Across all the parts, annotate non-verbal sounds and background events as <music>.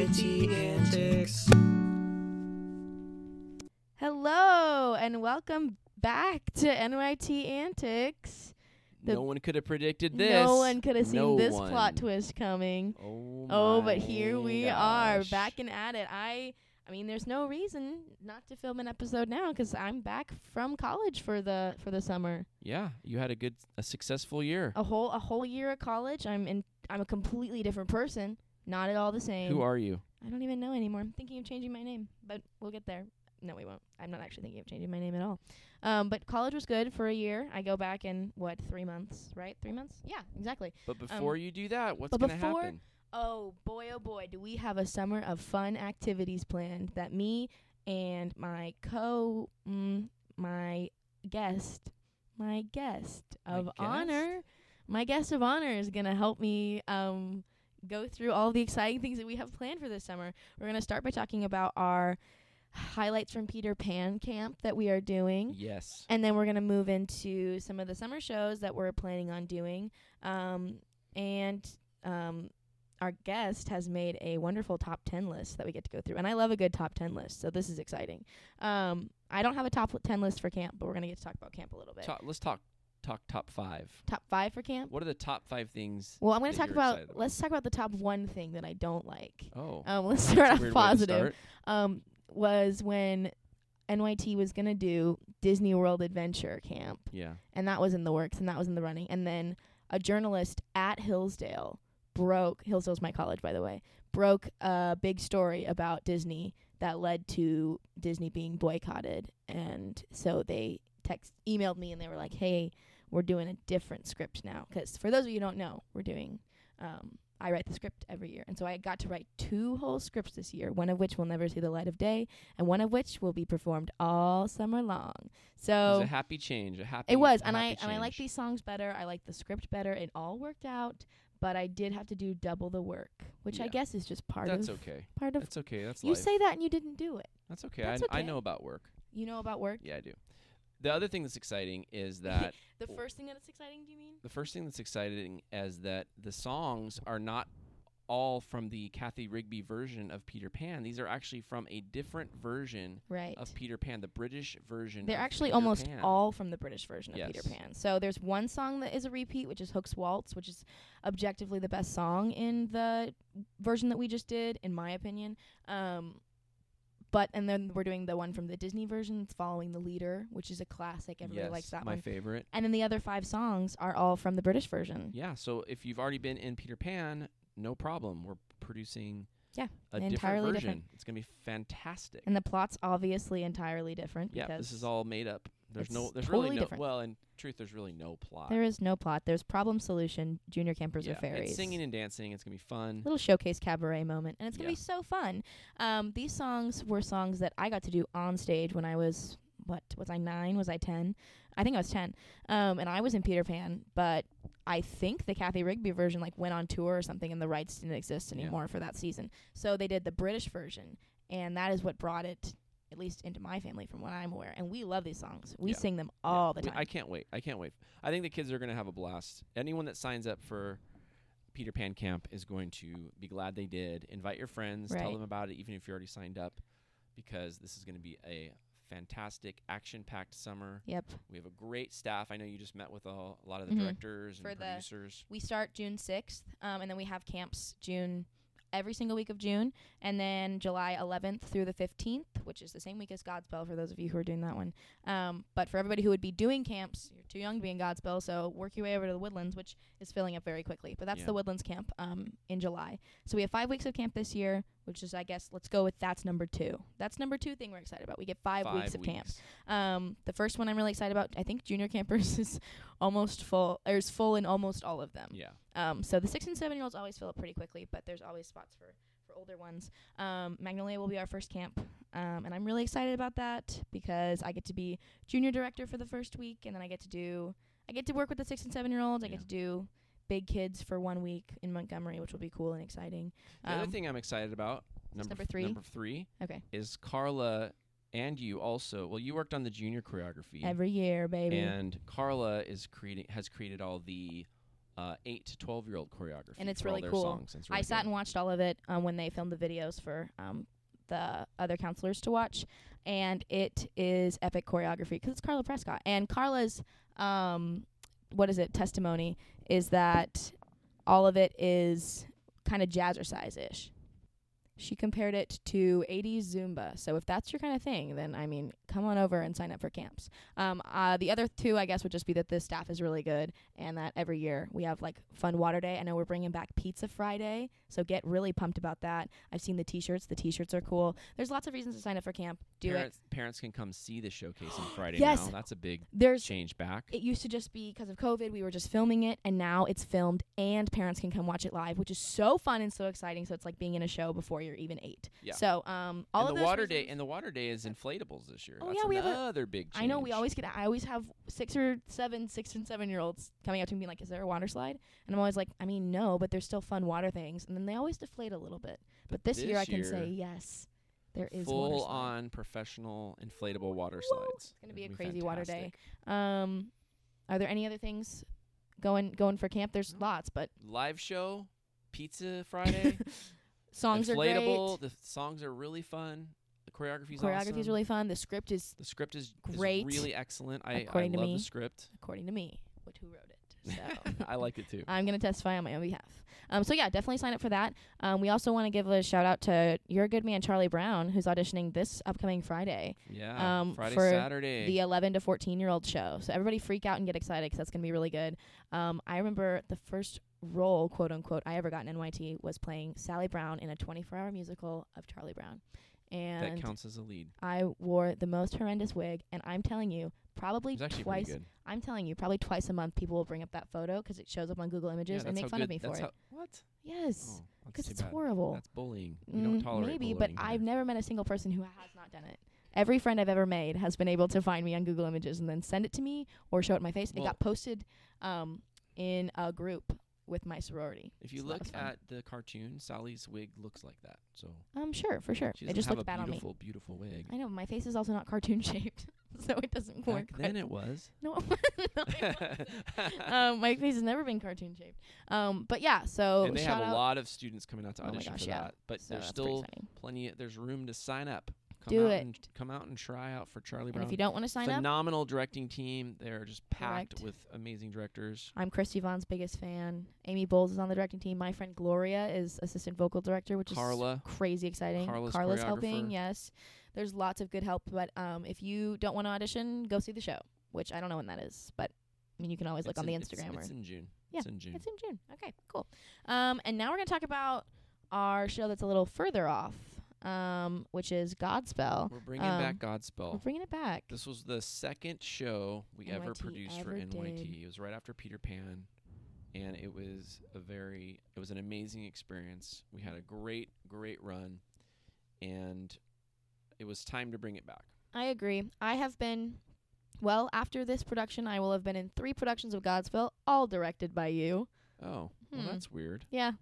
NYT Antics. Hello and welcome back to NYT Antics. The- no one could have predicted this. No one could have seen No this one. plot twist coming. Oh, Oh, but here we are, back and at it. I I mean, there's no reason not to film an episode now 'cause I'm back from college for the for the summer. Yeah, you had a good, a successful year. A whole a whole year of college. I'm in I'm a completely different person. Not at all the same. Who are you? I don't even know anymore. I'm thinking of changing my name, but we'll get there. No, we won't. I'm not actually thinking of changing my name at all. Um, but college was good for a year. I go back in what three months, right? Three months? Yeah, exactly. But before you do that, what's Um, gonna happen? Oh boy, oh boy, do we have a summer of fun activities planned that me and my co, mm, my guest, my guest My of guest? honor, my guest of honor is gonna help me um go through all the exciting things that we have planned for this summer. We're gonna start by talking about our highlights from Peter Pan camp that we are doing. Yes. And then we're going to move into some of the summer shows that we're planning on doing. Um, and um, our guest has made a wonderful top 10 list that we get to go through. And I love a good top 10 list, so this is exciting. Um, I don't have a top 10 list for camp, but we're going to get to talk about camp a little bit. Ta- let's talk talk top five. top five for camp? What are the top five things? Well, I'm going to talk about, about? let's talk about the top one thing that I don't like. Oh, Um, <laughs> let's start off weird way to positive. start. Um, was when NYT was going to do Disney World Adventure Camp. Yeah. and that was in the works and that was in the running and then a journalist at hillsdale broke hillsdale's my college by the way broke a big story about disney that led to disney being boycotted and so they text emailed me and they were like hey we're doing a different script now because for those of you who don't know we're doing um, i write the script every year and so i got to write two whole scripts this year one of which will never see the light of day and one of which will be performed all summer long So it was a happy change. A happy. it was, and I happy and I like these songs better. I like the script better. It all worked out, but I did have to do double the work, which I guess is just part That's of That's okay. part of. That's okay. That's You life. say that and you didn't do it. That's okay. That's I, I know about work. You know about work. Yeah, I do. The other thing that's exciting is <laughs> that The first thing that's exciting, do you mean? the first thing that's exciting is that the songs are not all from the Cathy Rigby version of Peter Pan. These are actually from a different version Right. of Peter Pan, the British version. They're of actually Peter almost Pan. all from the British version of Peter Pan. So there's one song that is a repeat, which is Hook's Waltz, which is objectively the best song in the version that we just did, in my opinion. Um, but and then we're doing the one from the Disney version, it's following the leader, which is a classic. Everybody yes, likes that my one. favorite. And then the other five songs are all from the British version. Yeah, so if you've already been in Peter Pan, no problem. We're producing Yeah, a entirely different version. different. It's gonna be fantastic. And the plot's obviously entirely different yeah, because this is all made up. There's no there's totally really no different. well in truth there's really no plot. there is no plot. There's problem solution, junior campers yeah, are fairies. It's singing and dancing, it's gonna be fun. little showcase cabaret moment and it's going to Yeah. be so fun. Um these songs were songs that I got to do on stage when I was what was I 9 was I 10 I think I was 10 um and I was in Peter Pan but I think the Cathy Rigby version like went on tour or something and the rights didn't exist Yeah. anymore for that season so they did the British version and that is what brought it at least into my family from what I'm aware and we love these songs we Yeah. sing them Yeah, all the we- time I can't wait. I can't wait. I think the kids are going to have a blast. Anyone that signs up for Peter Pan camp is going to be glad they did. Invite your friends, tell them about it even if you already signed up because this is going to be a fantastic action-packed summer. yep We have a great staff. I know you just met with a, a lot of the Mhm. directors and For the- producers. we start June 6th, um, and then we have camps June every single week of June, and then July 11th through the 15th, which is the same week as Godspell for those of you who are doing that one. Um, but for everybody who would be doing camps, you're too young to be in Godspell, so work your way over to the Woodlands, which is filling up very quickly. But that's Yeah. the Woodlands camp um, in July. So we have five weeks of camp this year, which is, I guess, let's go with that's number two. That's number two thing we're excited about. We get five, weeks of camp. Um, the first one I'm really excited about, I think Junior Campers <laughs> is almost full, or is full in almost all of them. Yeah. Um, so the six and seven year olds always fill up pretty quickly, but there's always spots for, for older ones. Um, Magnolia will be our first camp, um, and I'm really excited about that because I get to be junior director for the first week, and then I get to do I get to work with the six and seven year olds. I Yeah. get to do big kids for one week in Montgomery, which will be cool and exciting. The other Um, thing I'm excited about, number, number three? number three, Okay, is Carla and you also. Well, you worked on the junior choreography. every year, baby. and Carla is creating has created all the uh, eight to twelve year old choreography, And it's really cool. Songs, it's I sat good. and watched all of it um, when they filmed the videos for um, the other counselors to watch, and it is epic choreography because it's Carla Prescott. And Carla's, um, what is it, testimony is that all of it is kind of jazzercise ish. She compared it to 80s Zumba. So if that's your kind of thing, then I mean, come on over and sign up for camps. Um, uh, the other two, I guess, would just be that the staff is really good and that every year we have like fun water day. I know we're bringing back Pizza Friday, so get really pumped about that. I've seen the T-shirts. The T-shirts are cool. There's lots of reasons to sign up for camp. Do parents, it. Parents can come see the showcase on <gasps> Friday Yes. now. That's a big There's change back. it used to just be because of COVID, we were just filming it, and now it's filmed and parents can come watch it live, which is so fun and so exciting. So it's like being in a show before you're even eight. Yeah. So um, all and of the water day and the water day is inflatables this year. Oh, That's yeah, we have another big change. I know we always get. I always have six or seven, six and seven year olds coming up to me and being like, "Is there a water slide?" And I'm always like, "I mean, no, but there's still fun water things." And then they always deflate a little bit. But, this, year I can say yes, there is full on professional inflatable water Whoa. slides. It's gonna be a It'll crazy water day. Um, are there any other things going going for camp? There's No. lots, but Live show, pizza Friday, <laughs> songs are great. The songs are really fun. The choreography's Choreography awesome. The choreography is really fun. The script is, The script is is great, really excellent. I, I love me. the script. according to me, what who wrote it. <laughs> So I like it too. I'm gonna testify on my own behalf. Um, so yeah, definitely sign up for that. Um, we also want to give a shout out to your good man Charlie Brown, who's auditioning this upcoming Friday, Yeah. um, Friday, for Saturday. the 11 to 14 year old show. So everybody freak out and get excited because that's gonna be really good. Um, I remember the first role, quote unquote, I ever got in NYT was playing Sally Brown in a 24 hour musical of Charlie Brown, And that counts as a lead. I wore the most horrendous wig, and I'm telling you, probably twice. I'm telling you, probably twice a month, people will bring up that photo because it shows up on Google Images yeah, and make fun of me for it. What? yes, Oh, because too it's bad. horrible. That's bullying. We don't Mm, tolerate maybe, bullying. but here. I've never met a single person who has not done it. Every friend I've ever made has been able to find me on Google Images and then send it to me or show it in my face. it got posted um, in a group with my sorority. If you so look at the cartoon, Sally's wig looks like that. So um, sure, for sure. It just looked bad on me. beautiful, beautiful wig. I know my face is also not cartoon <laughs> shaped, <laughs> so it doesn't Back work. then it was. no, <laughs> no, it wasn't. um, my face has never been cartoon shaped. Um, but yeah, so and they have a lot of students coming out to Oh audition gosh, for yeah. that. But so there's still plenty. there's room to sign up. Come Do out it. and come out and try out for Charlie And Brown. if you don't want to sign up, Phenomenal directing team. They're just packed Correct. with amazing directors. I'm Christy Vaughn's biggest fan. Amy Bowles is on the directing team. My friend Gloria is assistant vocal director, which Carla. is crazy exciting. Carla's helping, yes. There's lots of good help, but um, if you don't want to audition, go see the show, which I don't know when that is, but I mean you can always look on the in- it's- Instagram It's, in June. Yeah, It's in June. it's in June. Okay, cool. Um, and now we're gonna talk about our show that's a little further off, um, which is Godspell. We're bringing back Godspell. We're bringing it back. This was the second show we ever NYT produced for NYT. did. It was right after Peter Pan, and it was a very, it was an amazing experience. We had a great, great run, and it was time to bring it back. I agree. I have been, well, after this production, I will have been in three productions of Godspell, all directed by you. Oh, well, Hmm. that's weird. Yeah.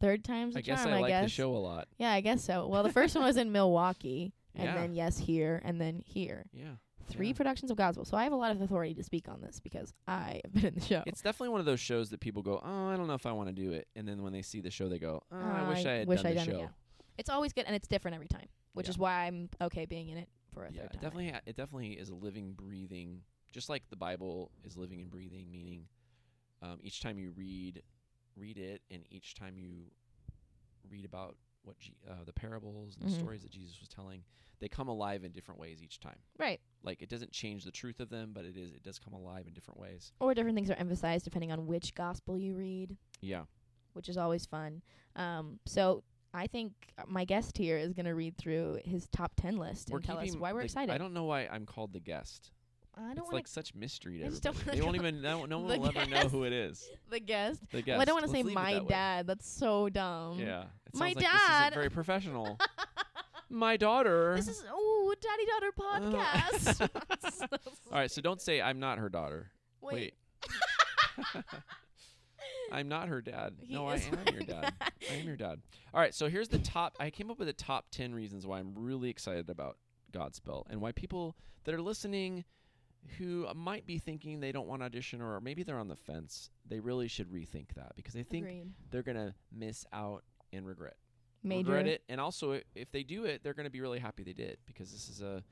Third time's a I charm, I guess I like guess. the show a lot. Yeah, I guess so. Well, the first one was in <laughs> Milwaukee, and Yeah. then yes, here, and then here. Yeah. Three Yeah. productions of Godspell. So I have a lot of authority to speak on this because I have been in the show. It's definitely one of those shows that people go, oh, I don't know if I want to do it, and then when they see the show, they go, oh, I wish I had wish done I'd the done show. it. Yeah. It's always good, and it's different every time, which is why I'm okay being in it for a yeah, third it time. definitely, ha- it definitely is a living, breathing, just like the Bible is living and breathing. Meaning, um, each time you read, read it, and each time you read about what Je- uh, the parables and the Mhm. stories that Jesus was telling, they come alive in different ways each time. Right. Like it doesn't change the truth of them, but it is it does come alive in different ways. Or different things are emphasized depending on which gospel you read. Yeah. which is always fun. Um, so I think my guest here is going to read through his top 10 list We're and tell us why we're excited. I don't know why I'm called the guest. I don't it's want like such mystery to I just don't They <laughs> won't even know. No one will ever know who it is. the guest. The guest. Well, I don't want to say my that dad. That's so dumb. Yeah. It My sounds like this dad. isn't very professional. <laughs> my daughter. This is oh, daddy daughter podcast. So <laughs> All right, so don't say I'm not her daughter. Wait. I'm not her dad. He no, I am your dad. I am your dad. All right, so here's the top. I came up with the top 10 reasons why I'm really excited about Godspell and why people that are listening who might be thinking they don't want to audition or maybe they're on the fence, they really should rethink that because they think Agreed. they're going to miss out and regret. Major. Regret it. And also, if they do it, they're going to be really happy they did because this is a.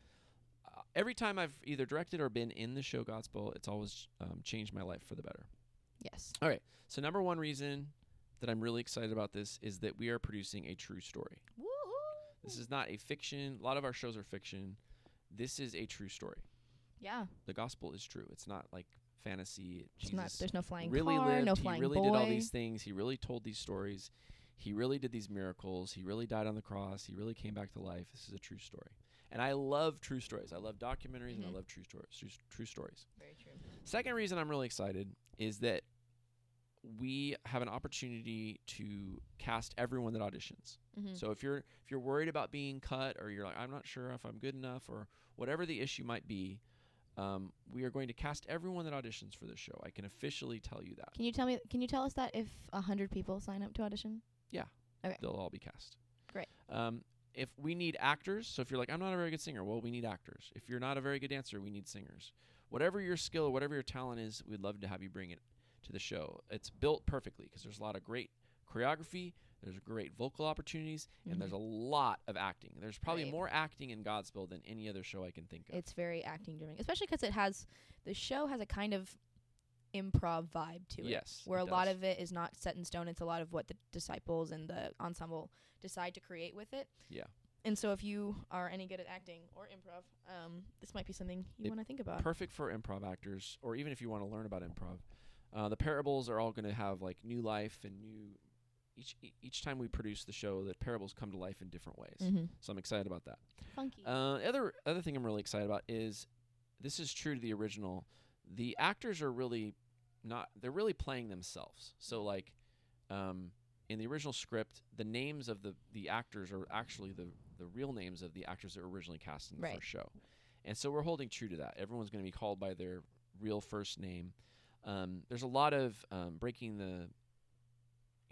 Uh, every time I've either directed or been in the show Godspell, it's always um, changed my life for the better. Yes. All right. So, number one reason that I'm really excited about this is that we are producing a true story. This is not a fiction. A lot of our shows are fiction. This is a true story. Yeah. The gospel is true. It's not like fantasy. It's Jesus not. There's no flying really car. lived. no he really boy. did all these things. He really told these stories. He really did these miracles. He really died on the cross. He really came back to life. This is a true story. And I love true stories. I love documentaries and I Mhm. love true stories. True, true stories. Very true. Second reason I'm really excited is that we have an opportunity to cast everyone that auditions. Mm-hmm. So if you're if you're worried about being cut or you're like I'm not sure if I'm good enough or whatever the issue might be, um, we are going to cast everyone that auditions for this show. I can officially tell you that Can you tell me? Can you tell us that if a hundred people sign up to audition? Yeah. Okay. they'll all be cast. Great. Um, if we need actors, so if you're like I'm not a very good singer, well we need actors. If you're not a very good dancer, we need singers. Whatever your skill whatever your talent is, we'd love to have you bring it to the show. It's built perfectly because there's a lot of great choreography, there's great vocal opportunities, and there's a lot of acting. There's probably Mm-hmm. Right. more acting in Godspell than any other show I can think of. It's very acting driven, especially 'cause it has the show has a kind of improv vibe to it. yes, Where it a lot of it is not set in stone. It's a lot of what the disciples and the ensemble decide to create with it. Yeah. And so if you are any good at acting or improv, um, this might be something you want to think about. perfect for improv actors, or even if you want to learn about improv. Uh, the parables are all going to have like new life and new. Each each time we produce the show, the parables come to life in different ways. mm-hmm. So I'm excited about that. Funky. Uh, other other thing I'm really excited about is this is true to the original. The actors are really not. They're really playing themselves. So like, um, in the original script, the names of the the actors are actually the the real names of the actors that were originally cast in the Right. first show, and so we're holding true to that. Everyone's going to be called by their real first name. Um, there's a lot of um, breaking the,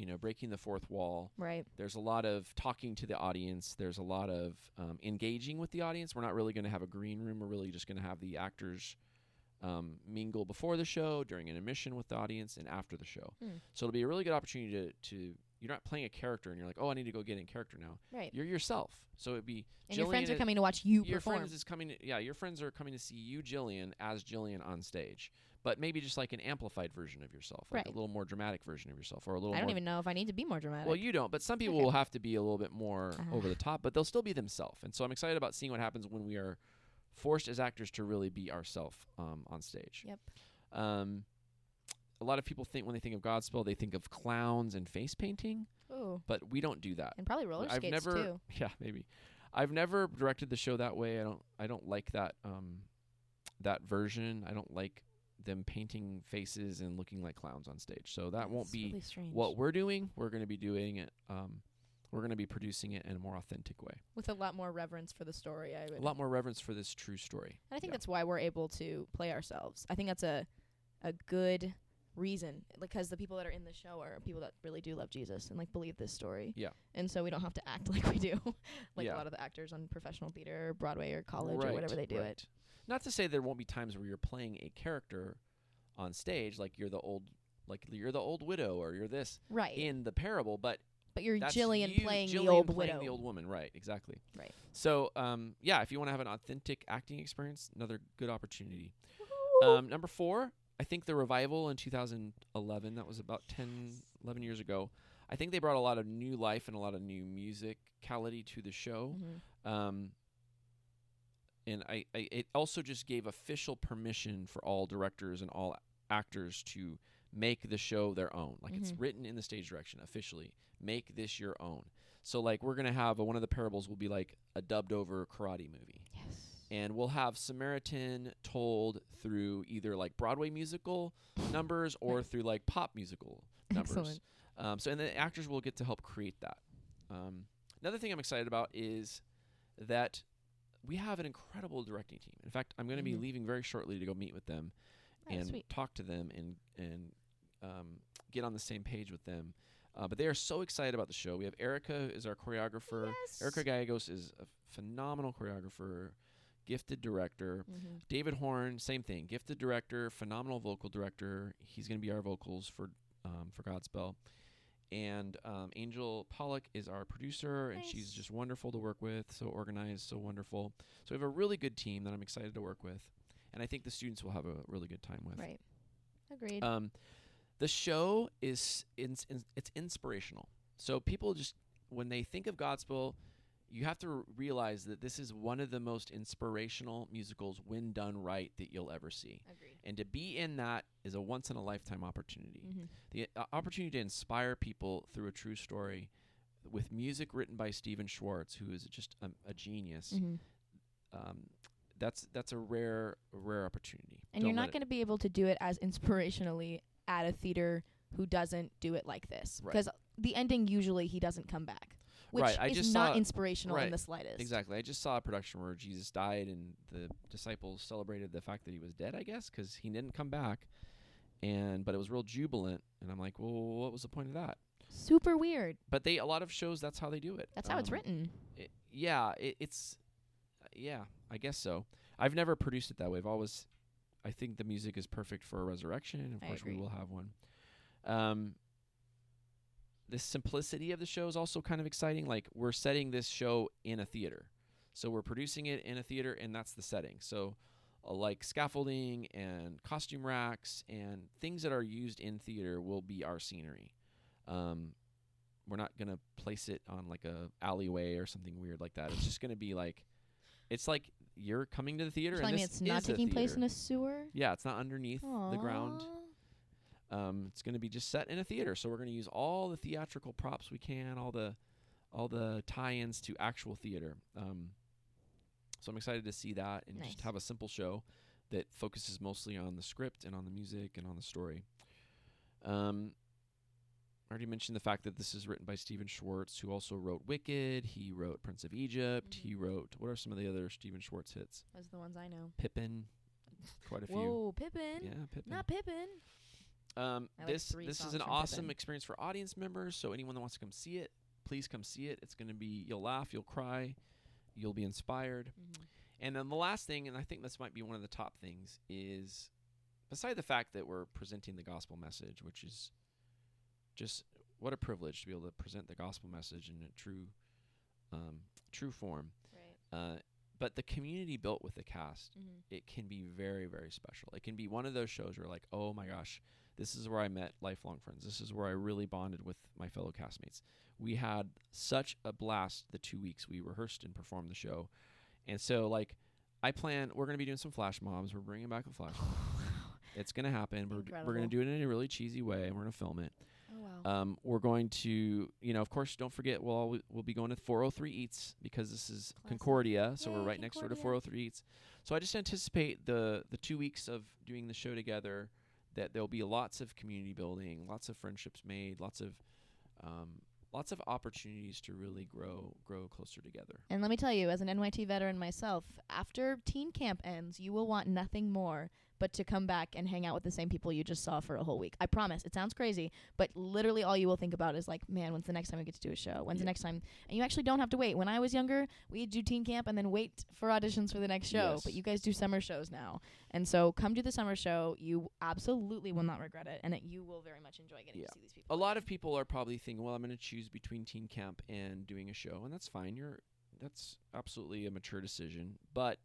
you know, breaking the fourth wall. right. There's a lot of talking to the audience. There's a lot of um, engaging with the audience. We're not really going to have a green room. We're really just going to have the actors um, mingle before the show, during an emission with the audience, and after the show. Hmm. So it'll be a really good opportunity to, to you're not playing a character and you're like, oh, I need to go get in character now. Right. You're yourself. So it'd be And your friends are coming to watch you your perform. friends is coming. To, yeah, your friends are coming to see you, Jillian, as Jillian on stage. But maybe just like an amplified version of yourself, like Right. a little more dramatic version of yourself, or a little I don't even know if I need to be more dramatic. well, you don't, but some people Okay. will have to be a little bit more Uh-huh. over the top, but they'll still be themselves. And so I'm excited about seeing what happens when we are forced as actors to really be ourselves um, on stage. Yep. Um, a lot of people think when they think of Godspell, they think of clowns and face painting, Ooh. but we don't do that. And probably roller I've skates never, too. <laughs> yeah, maybe. I've never directed the show that way. I don't, I don't like that, um, that version. I don't like them painting faces and looking like clowns on stage. So that won't be really what we're doing, we're going to be doing it. Um, we're going to be producing it in a more authentic way. with a lot more reverence for the story. I would. A lot more reverence for this true story. And I think yeah. that's why we're able to play ourselves. I think that's a a good reason because the people that are in the show are people that really do love Jesus and like believe this story. Yeah. And so we don't have to act <laughs> like we do, like Yeah. a lot of the actors on professional theater, or Broadway, or college, right, or whatever they do right. it. Not to say there won't be times where you're playing a character on stage, like you're the old, like you're the old widow, or you're this Right. in the parable, but but you're Jillian you, playing Jillian the old playing widow. the old woman, right? Exactly. Right. So, um, yeah, if you want to have an authentic acting experience, another good opportunity. Um, number four, I think the revival in 2011, that was about 10, 11 years ago. I think they brought a lot of new life and a lot of new musicality to the show. Mhm. Um, and I, I, it also just gave official permission for all directors and all actors to make the show their own. Like it's Mhm. written in the stage direction officially. Make this your own. So like we're gonna have a, one of the parables will be like a dubbed over karate movie. And we'll have Samaritan told through either like Broadway musical <sighs> numbers or through like pop musical <laughs> numbers. Excellent. Um, so and the actors will get to help create that. Um, another thing I'm excited about is that we have an incredible directing team. In fact, I'm going to be Mhm. leaving very shortly to go meet with them Oh, and sweet. talk to them and and um, get on the same page with them. Uh, but they are so excited about the show. We have Erica is our choreographer. Yes. Erica Gallegos is a phenomenal choreographer. Gifted director. Mm-hmm. David Horn, same thing, gifted director, phenomenal vocal director. He's going to be our vocals for um, for Godspell. And um, Angel Pollock is our producer, and she's just wonderful to work with. So organized, so wonderful. So we have a really good team that I'm excited to work with, and I think the students will have a really good time with. Right. Agreed. Um, the show is ins- ins- it's inspirational. So people just when they think of Godspell, you have to realize that this is one of the most inspirational musicals when done right that you'll ever see. Agreed. And to be in that is a once in a lifetime opportunity. Mm-hmm. The uh, opportunity to inspire people through a true story with music written by Stephen Schwartz, who is just a, a genius. Mm-hmm. Um, that's that's a rare rare opportunity. And Don't you're not going to be able to do it as inspirationally at a theater who doesn't do it like this. Right. Because the ending usually he doesn't come back, which Right, I is just not saw- inspirational in the slightest. Exactly. I just saw a production where Jesus died and the disciples celebrated the fact that he was dead, I guess, because he didn't come back. And but it was real jubilant and I'm like, "Well, what was the point of that?" Super weird. But they a lot of shows that's how they do it. That's how it's Um, written. it- yeah, it, it's yeah, I guess so. I've never produced it that way. I've always I think the music is perfect for a resurrection, and of I course agree. we will have one. Um the simplicity of the show is also kind of exciting. Like we're setting this show in a theater. So we're producing it in a theater and that's the setting. So uh, like scaffolding and costume racks and things that are used in theater will be our scenery. Um, we're not gonna place it on like a alleyway or something weird like that. It's just gonna be like, it's like you're coming to the theater Telling and me it's not taking place in a sewer. Yeah, it's not underneath the ground. Um, it's going to be just set in a theater, so we're going to use all the theatrical props we can, all the all the tie-ins to actual theater. Um, so I'm excited to see that and just have a simple show that focuses mostly on the script and on the music and on the story. Um, I already mentioned the fact that this is written by Stephen Schwartz, who also wrote Wicked. He wrote Prince of Egypt. He Mhm. wrote what are some of the other Stephen Schwartz hits? Those are the ones I know. Pippin, quite a few. Whoa, Pippin. Yeah, Pippin. Not Pippin. Um, I this this is an awesome Pippin. experience for audience members. So anyone that wants to come see it, please come see it. It's going to be you'll laugh, you'll cry, you'll be inspired. Mm-hmm. And then the last thing, and I think this might be one of the top things, is beside the fact that we're presenting the gospel message, which is just what a privilege to be able to present the gospel message in a true, um, true form. Right. Uh, but the community built with the cast Mm-hmm. it can be very very special it can be one of those shows where like oh my gosh this is where i met lifelong friends this is where i really bonded with my fellow castmates we had such a blast the two weeks we rehearsed and performed the show and so like i plan we're going to be doing some flash mobs we're bringing back a flash mob <sighs> it's going to happen we're, d- we're going to do it in a really cheesy way and we're going to film it Oh wow. um, we're going to, you know, of course, don't forget, we'll always, we'll be going to 403 Eats because this is Classic. Concordia, so we're Yay, right next door to Concordia. 403 Eats. So I just anticipate the the two weeks of doing the show together that there'll be lots of community building, lots of friendships made, lots of um, lots of opportunities to really grow grow closer together. And let me tell you, as an NYT veteran myself, after teen camp ends, you will want nothing more but to come back and hang out with the same people you just saw for a whole week. I promise. It sounds crazy, but literally all you will think about is like, man, when's the next time we get to do a show? When's Yeah. the next time? And you actually don't have to wait. When I was younger, we'd do teen camp and then wait for auditions for the next show. Yes. But you guys do summer shows now. And so come do the summer show. You absolutely will not regret it. And you will very much enjoy getting Yeah. to see these people. A lot of people are probably thinking, well, I'm going to choose between teen camp and doing a show, and that's fine. You're that's absolutely a mature decision. But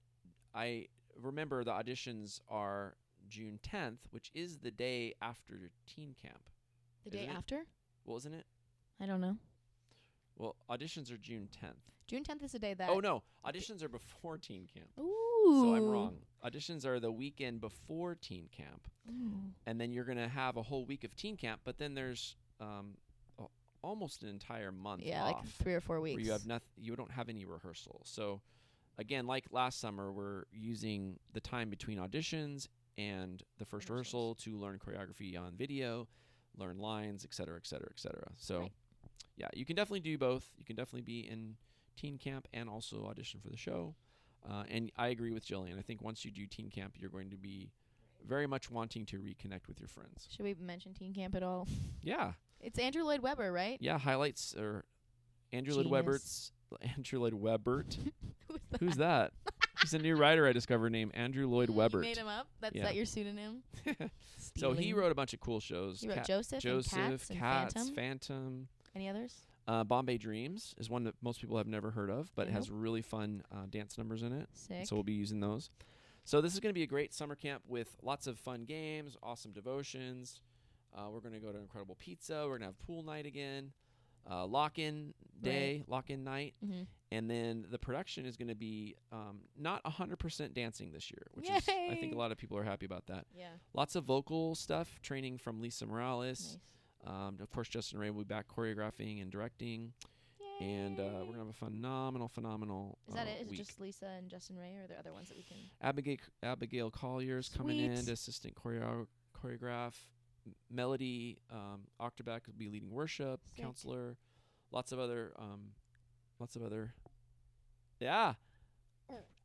I remember the auditions are June 10th, which is the day after teen camp. the day isn't it? after? Wasn't it? I don't know. Well, auditions are June 10th. June 10th is the day that. Oh no, auditions are before teen camp. Ooh. So I'm wrong. Auditions are the weekend before teen camp, Ooh. and then you're gonna have a whole week of teen camp. But then there's um, a- almost an entire month Yeah, like three or four weeks. where you have nothing you don't have any rehearsal so again like last summer we're using the time between auditions and the first rehearsal to learn choreography on video learn lines et cetera et cetera et cetera so Right. yeah you can definitely do both you can definitely be in teen camp and also audition for the show uh, and i agree with jillian i think once you do teen camp you're going to be very much wanting to reconnect with your friends Should we mention teen camp at all? <laughs> yeah It's Andrew Lloyd Webber, right? yeah highlights or andrew lloyd Genius. webber's andrew lloyd webert Who's <laughs> that? who's that He's a new writer I discovered named Andrew Lloyd <laughs> You Webber. made him up. That's Yeah. that your pseudonym. <laughs> so he wrote a bunch of cool shows. He wrote Cat- Joseph, Joseph, and Cats, and Cats, Phantom. Phantom. Any others? Uh, Bombay Dreams is one that most people have never heard of, but it has really fun uh, dance numbers in it. Sick. So we'll be using those. So this is going to be a great summer camp with lots of fun games, awesome devotions. Uh, we're going to go to Incredible Pizza. We're going to have pool night again, uh, lock-in day, lock-in night, mm-hmm. and then the production is going to be um, not 100% dancing this year, which is I think a lot of people are happy about that. Yeah. Lots of vocal stuff, training from Lisa Morales. Nice. Um, of course, Justin Ray will be back choreographing and directing, and uh, we're gonna have a phenomenal, phenomenal. Is that uh, it? Is week. it just Lisa and Justin Ray, or are there other ones that we can? Abigail Abigail Collier's coming in to assistant choreo- choreograph. Melody um, Octoback will be leading worship, Sick. counselor. Lots of other, um, lots of other. Yeah,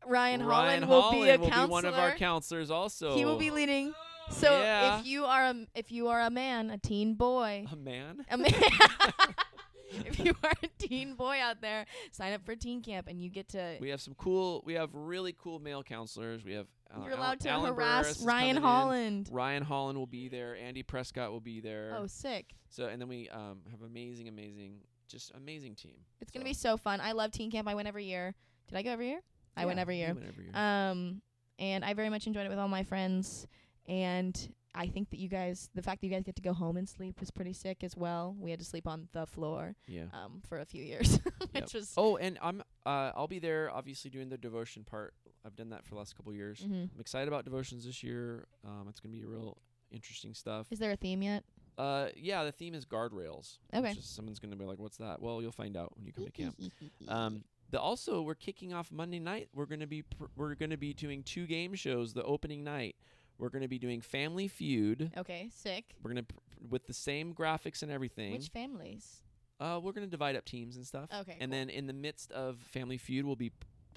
Ryan, Ryan Holland will be a will counselor. be one of our counselors also. he will be leading. So Yeah. if you are a if you are a man, a teen boy, a man. a man. <laughs> if you are a teen boy out there, sign up for teen camp and you get to. We have some cool. We have really cool male counselors. We have. Uh, you're Al- allowed to Alan harass Ryan coming in. Holland. Ryan Holland will be there. Andy Prescott will be there. Oh, sick! So and then we um, have amazing, amazing, just amazing team. It's gonna be so fun. I love teen camp. I went every year. Did I go every year? I went Yeah, every year. went every year. Um, and I very much enjoyed it with all my friends. And I think that you guys, the fact that you guys get to go home and sleep was pretty sick as well. We had to sleep on the floor yeah. um, for a few years, <laughs> which Yep. was. Oh, and I'm uh, I'll be there obviously doing the devotion part. I've done that for the last couple years. Mhm. I'm excited about devotions this year. Um, it's gonna be real interesting stuff. Is there a theme yet? Uh, yeah, the theme is guardrails. Okay. Which someone's gonna be like, "What's that?" Well, you'll find out when you come to camp. <laughs> Um, the also we're kicking off Monday night. We're gonna be pr- we're gonna be doing two game shows. The opening night, we're gonna be doing Family Feud. okay, sick. We're gonna pr- with the same graphics and everything. Which families? uh, we're gonna divide up teams and stuff. Okay, And cool. then in the midst of Family Feud, we'll be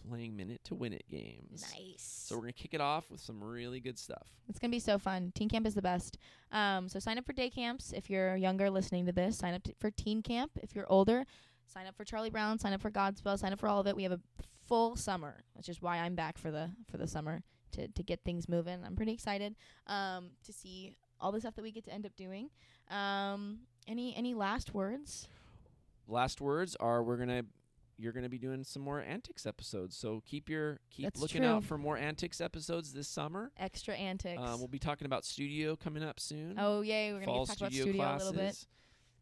playing minute to win it games. Nice. So we're gonna kick it off with some really good stuff. It's gonna be so fun. Teen camp is the best. Um, so sign up for day camps if you're younger listening to this. Sign up t- for teen camp if you're older. Sign up for Charlie Brown. Sign up for Godspell. Sign up for all of it. We have a full summer, which is why I'm back for the for the summer to to get things moving. I'm pretty excited um, to see all the stuff that we get to end up doing. Um, any any last words? Last words are we're gonna you're gonna be doing some more antics episodes. So keep your keep That's looking true. out for more antics episodes this summer. Extra antics. Um, we'll be talking about studio coming up soon. oh yay, we're gonna fall to talk about studio studio classes. a little bit.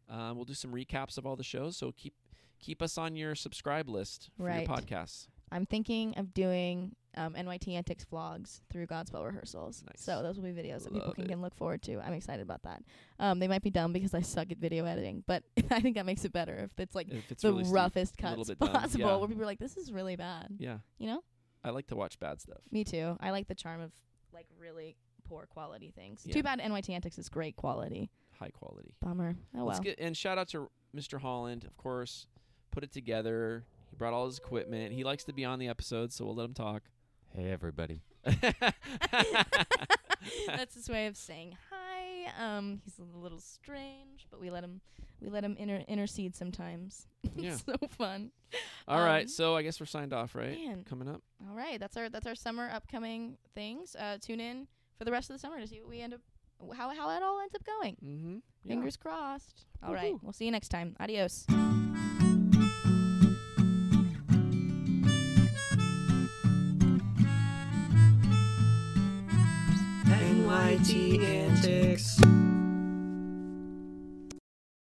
Um, we'll do some recaps of all the shows. So keep keep us on your subscribe list for Right. your podcasts. I'm thinking of doing um, NYT Antics vlogs through Godspell rehearsals. Nice. So those will be videos that people can, can look forward to. I'm excited about that. Um, they might be dumb because I suck at video editing, but <laughs> I think that makes it better if it's like If it's the really roughest cuts possible, yeah. where people are like, "This is really bad." Yeah, You know? I like to watch bad stuff. Me too. I like the charm of like really poor quality things. Yeah. Too bad NYT Antics is great quality. High quality. Bummer. Oh Let's well. get and shout out to Mr. Holland, of course. Put it together. He brought all his equipment. He likes to be on the episode, so we'll let him talk. Hey, everybody. <laughs> <laughs> That's his way of saying hi. Um, he's a little strange, but we let him we let him inter- intercede sometimes. <laughs> Yeah. so fun. All right, Um, so I guess we're signed off, right? Man. Coming up. All right, that's our that's our summer upcoming things. Uh, tune in for the rest of the summer to see what we end up how how it all ends up going. Mm-hmm. Fingers crossed. All right, we'll see you next time. Adios. NYT Antics.